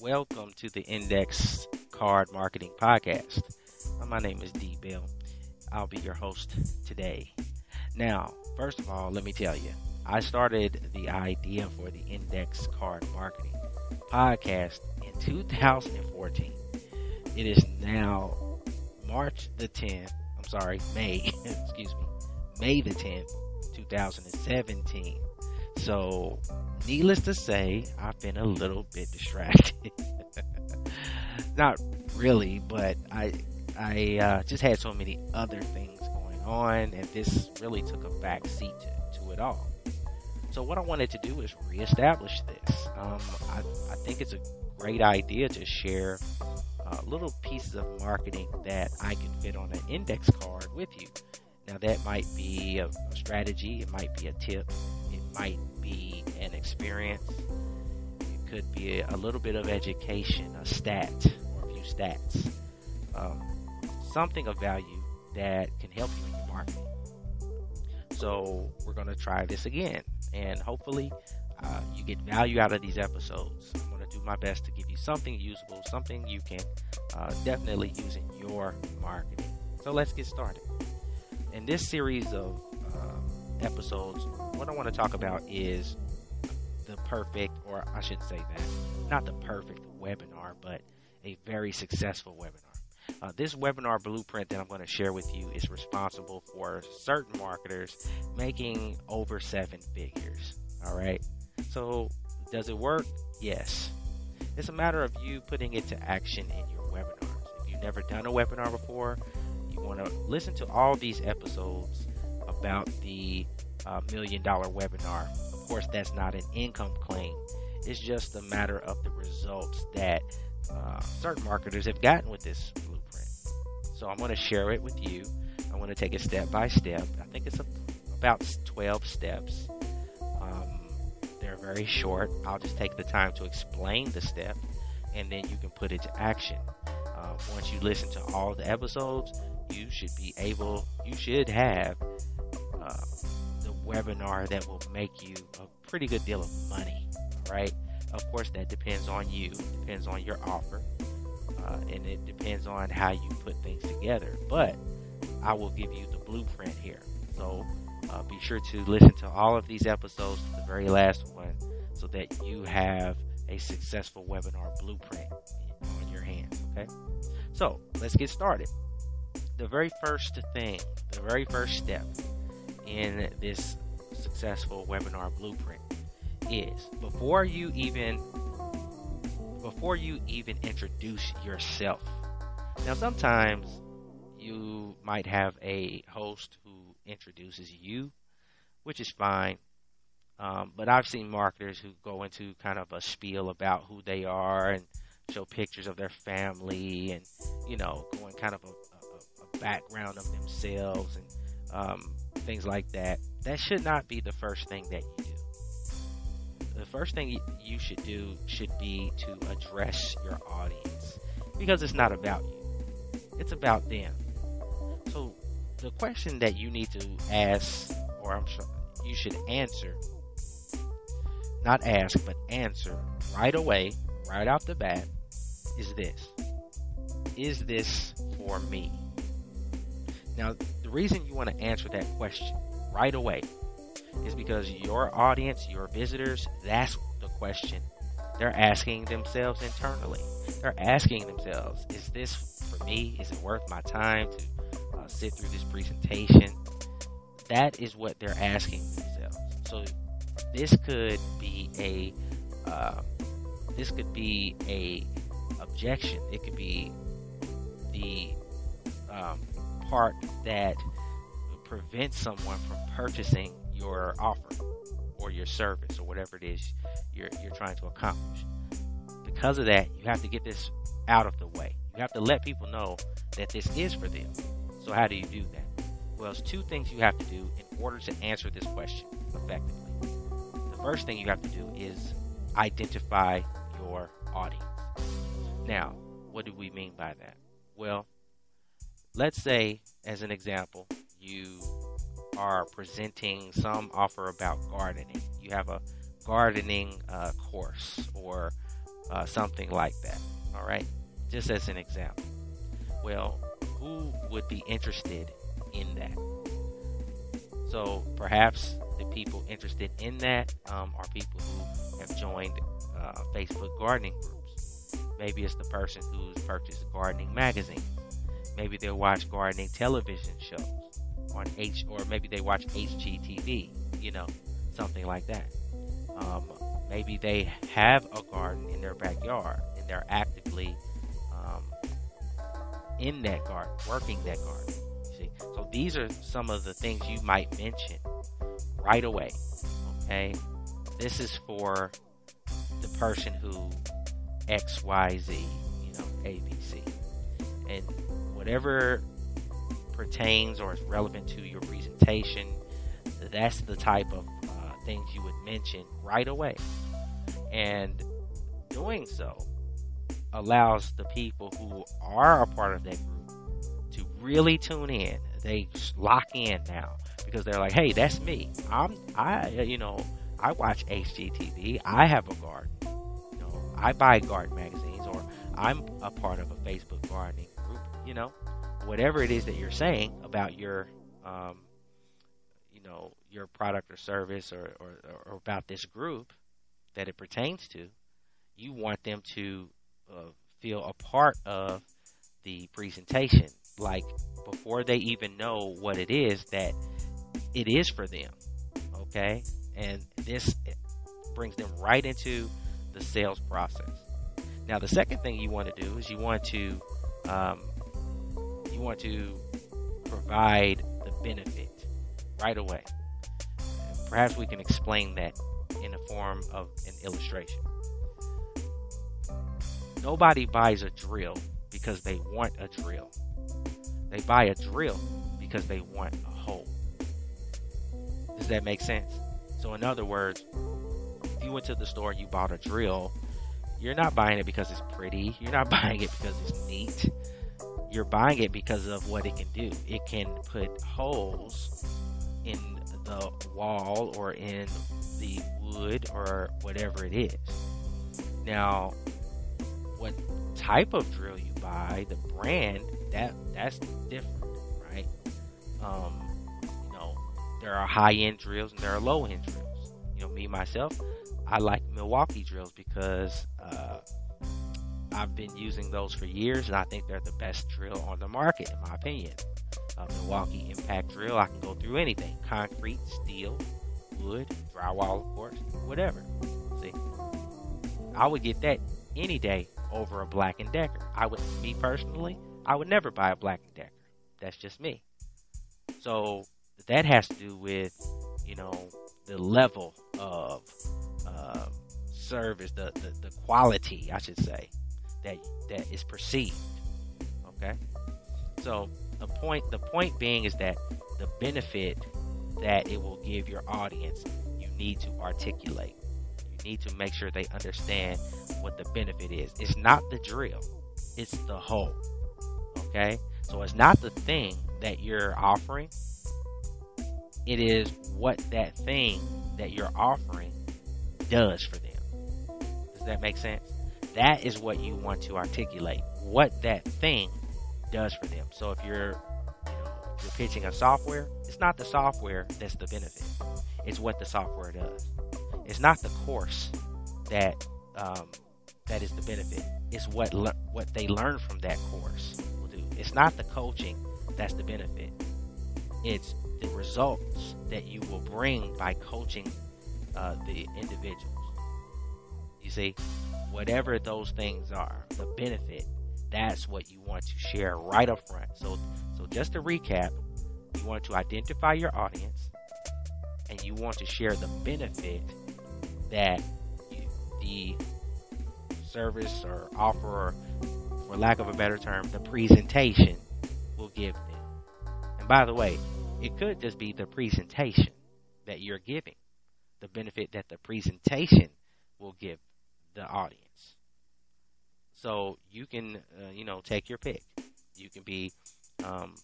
Welcome to the Index Card Marketing Podcast. Uh, my name is D Bill. I'll be your host today. Now, first of all, let me tell you, I started the idea for the Index Card Marketing Podcast in 2014. It is now March the 10th. I'm sorry, May, excuse me, May the 10th, 2017. So, needless to say, I've been a little bit distracted. Not really, but I I uh, just had so many other things going on, and this really took a back seat to, to it all. So what I wanted to do is reestablish this. Um, I, I, think it's a great idea to share uh, little pieces of marketing that I can fit on an index card with you. Now that might be a, a strategy, it might be a tip, might be an experience, it could be a, little bit of education, a stat or a few stats, um, something of value that can help you in your marketing. So we're going to try this again, and hopefully uh, you get value out of these episodes. I'm going to do my best to give you something usable, something you can uh, definitely use in your marketing. So let's get started. In this series of episodes, what I want to talk about is the perfect, or I shouldn't say that, not the perfect webinar, but a very successful webinar. Uh, this webinar blueprint that I'm going to share with you is responsible for certain marketers making over seven figures. All right. So, does it work? Yes. It's a matter of you putting it to action in your webinars. If you've never done a webinar before, you want to listen to all these episodes about the uh, million dollar webinar. Of course, that's not an income claim. It's just a matter of the results that uh, certain marketers have gotten with this blueprint. so I'm going to share it with you. I want to take it step by step. I think it's a, about 12 steps. Um, they're very short. I'll just take the time to explain the step, and then you can put it to action. Uh, once you listen to all the episodes, you should be able, you should have webinar that will make you a pretty good deal of money. Right? Of course, that depends on you. Depends on your offer uh, and it depends on how you put things together. But I will give you the blueprint here. So uh, be sure to listen to all of these episodes to the very last one so that you have a successful webinar blueprint on your hands. Okay? So let's get started. The very first thing, the very first step in this successful webinar blueprint is before you even before you even introduce yourself. Now, sometimes you might have a host who introduces you, which is fine. Um, but I've seen marketers who go into kind of a spiel about who they are and show pictures of their family and, you know, going kind of a, a, a background of themselves and um, things like that. That should not be the first thing that you do the first thing you should do should be to address your audience because it's not about you, it's about them. So, the question that you need to ask, or I'm sure you should answer, not ask, but answer right away, right off the bat, is this Is this for me? Now, the reason you want to answer that question right away is because your audience, your visitors, that's the question they're asking themselves internally. They're asking themselves, is this for me? Is it worth my time to uh, sit through this presentation? That is what they're asking themselves. So this could be a uh, this could be a objection. It could be the um, part that prevents someone from purchasing your offer or your service or whatever it is you're, you're trying to accomplish. Because of that, you have to get this out of the way. You have to let people know that this is for them. So, how do you do that? Well, it's two things you have to do in order to answer this question effectively. The first thing you have to do is identify your audience. Now, what do we mean by that? Well, let's say, as an example, you are presenting some offer about gardening. You have a gardening uh, course or uh, something like that. All right, just as an example. Well, who would be interested in that? So perhaps the people interested in that um, are people who have joined uh, Facebook gardening groups. Maybe it's the person who's purchased gardening magazines. Maybe they'll watch gardening television shows on H, or maybe they watch HGTV. You know, something like that. Um, maybe they have a garden in their backyard and they're actively um, in that garden, working that garden. See, so these are some of the things you might mention right away. Okay, this is for the person who X Y Z, you know, A B C, and whatever pertains or is relevant to your presentation, that's the type of uh, things you would mention right away. And doing so allows the people who are a part of that group to really tune in. They lock in now because they're like, "Hey, that's me. I'm I you know I watch HGTV. I have a garden. You know, I buy garden magazines, or I'm a part of a Facebook gardening. You know, whatever it is that you're saying about your um, you know your product or service or, or, or about this group that it pertains to, you want them to uh, feel a part of the presentation, like before they even know what it is that it is for them. Okay, and this brings them right into the sales process. Now, the second thing you want to do is you want to um, you want to provide the benefit right away. Perhaps we can explain that in the form of an illustration. Nobody buys a drill because they want a drill. They buy a drill because they want a hole. Does that make sense? So, in other words, if you went to the store and you bought a drill, you're not buying it because it's pretty. You're not buying it because it's neat. You're buying it because of what it can do. It can put holes in the wall or in the wood or whatever it is. Now, what type of drill you buy, the brand, that that's different, right? Um, you know, there are high end drills and there are low end drills. You know, me myself, I like Milwaukee drills because uh, I've been using those for years, and I think they're the best drill on the market, in my opinion. Milwaukee Impact drill, I can go through anything: concrete, steel, wood, drywall, of course, whatever. See, I would get that any day over a Black and Decker. I would, me personally, I would never buy a Black and Decker. That's just me. So that has to do with, you know, the level of uh, service, the, the the quality, I should say, that that is perceived. Okay, so the point the point being is that the benefit that it will give your audience, you need to articulate. You need to make sure they understand what the benefit is. It's not the drill, it's the hole. Okay? So it's not the thing that you're offering, it is what that thing that you're offering does for them. Does that make sense? That is what you want to articulate. What that thing does for them. So if you're you know you're pitching a software, it's not the software that's the benefit. It's what the software does. It's not the course that um, that is the benefit. It's what le- what they learn from that course will do. It's not the coaching that's the benefit. It's the results that you will bring by coaching uh, the individuals. You see, whatever those things are, the benefit that's what you want to share right up front. So, so just to recap, you want to identify your audience, and you want to share the benefit that you, the service or offer, or for lack of a better term, the presentation will give them. And by the way, it could just be the presentation that you're giving, the benefit that the presentation will give the audience. So you can, uh, you know, take your pick. You can be, um,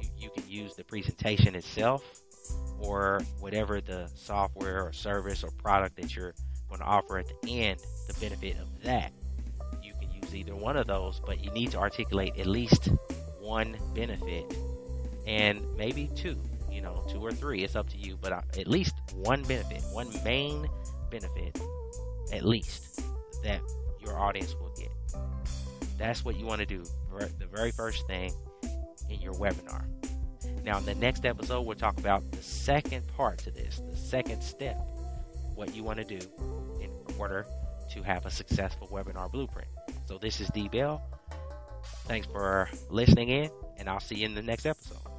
you, you can use the presentation itself or whatever the software or service or product that you're going to offer at the end the benefit of that. You can use either one of those, but you need to articulate at least one benefit and maybe two, you know, two or three. It's up to you, but uh, at least one benefit, one main benefit, at least that your audience will get. That's what you want to do. The very first thing in your webinar. Now, in the next episode, we'll talk about the second part to this, the second step, what you want to do in order to have a successful webinar blueprint. So, this is D Bell. Thanks for listening in, and I'll see you in the next episode.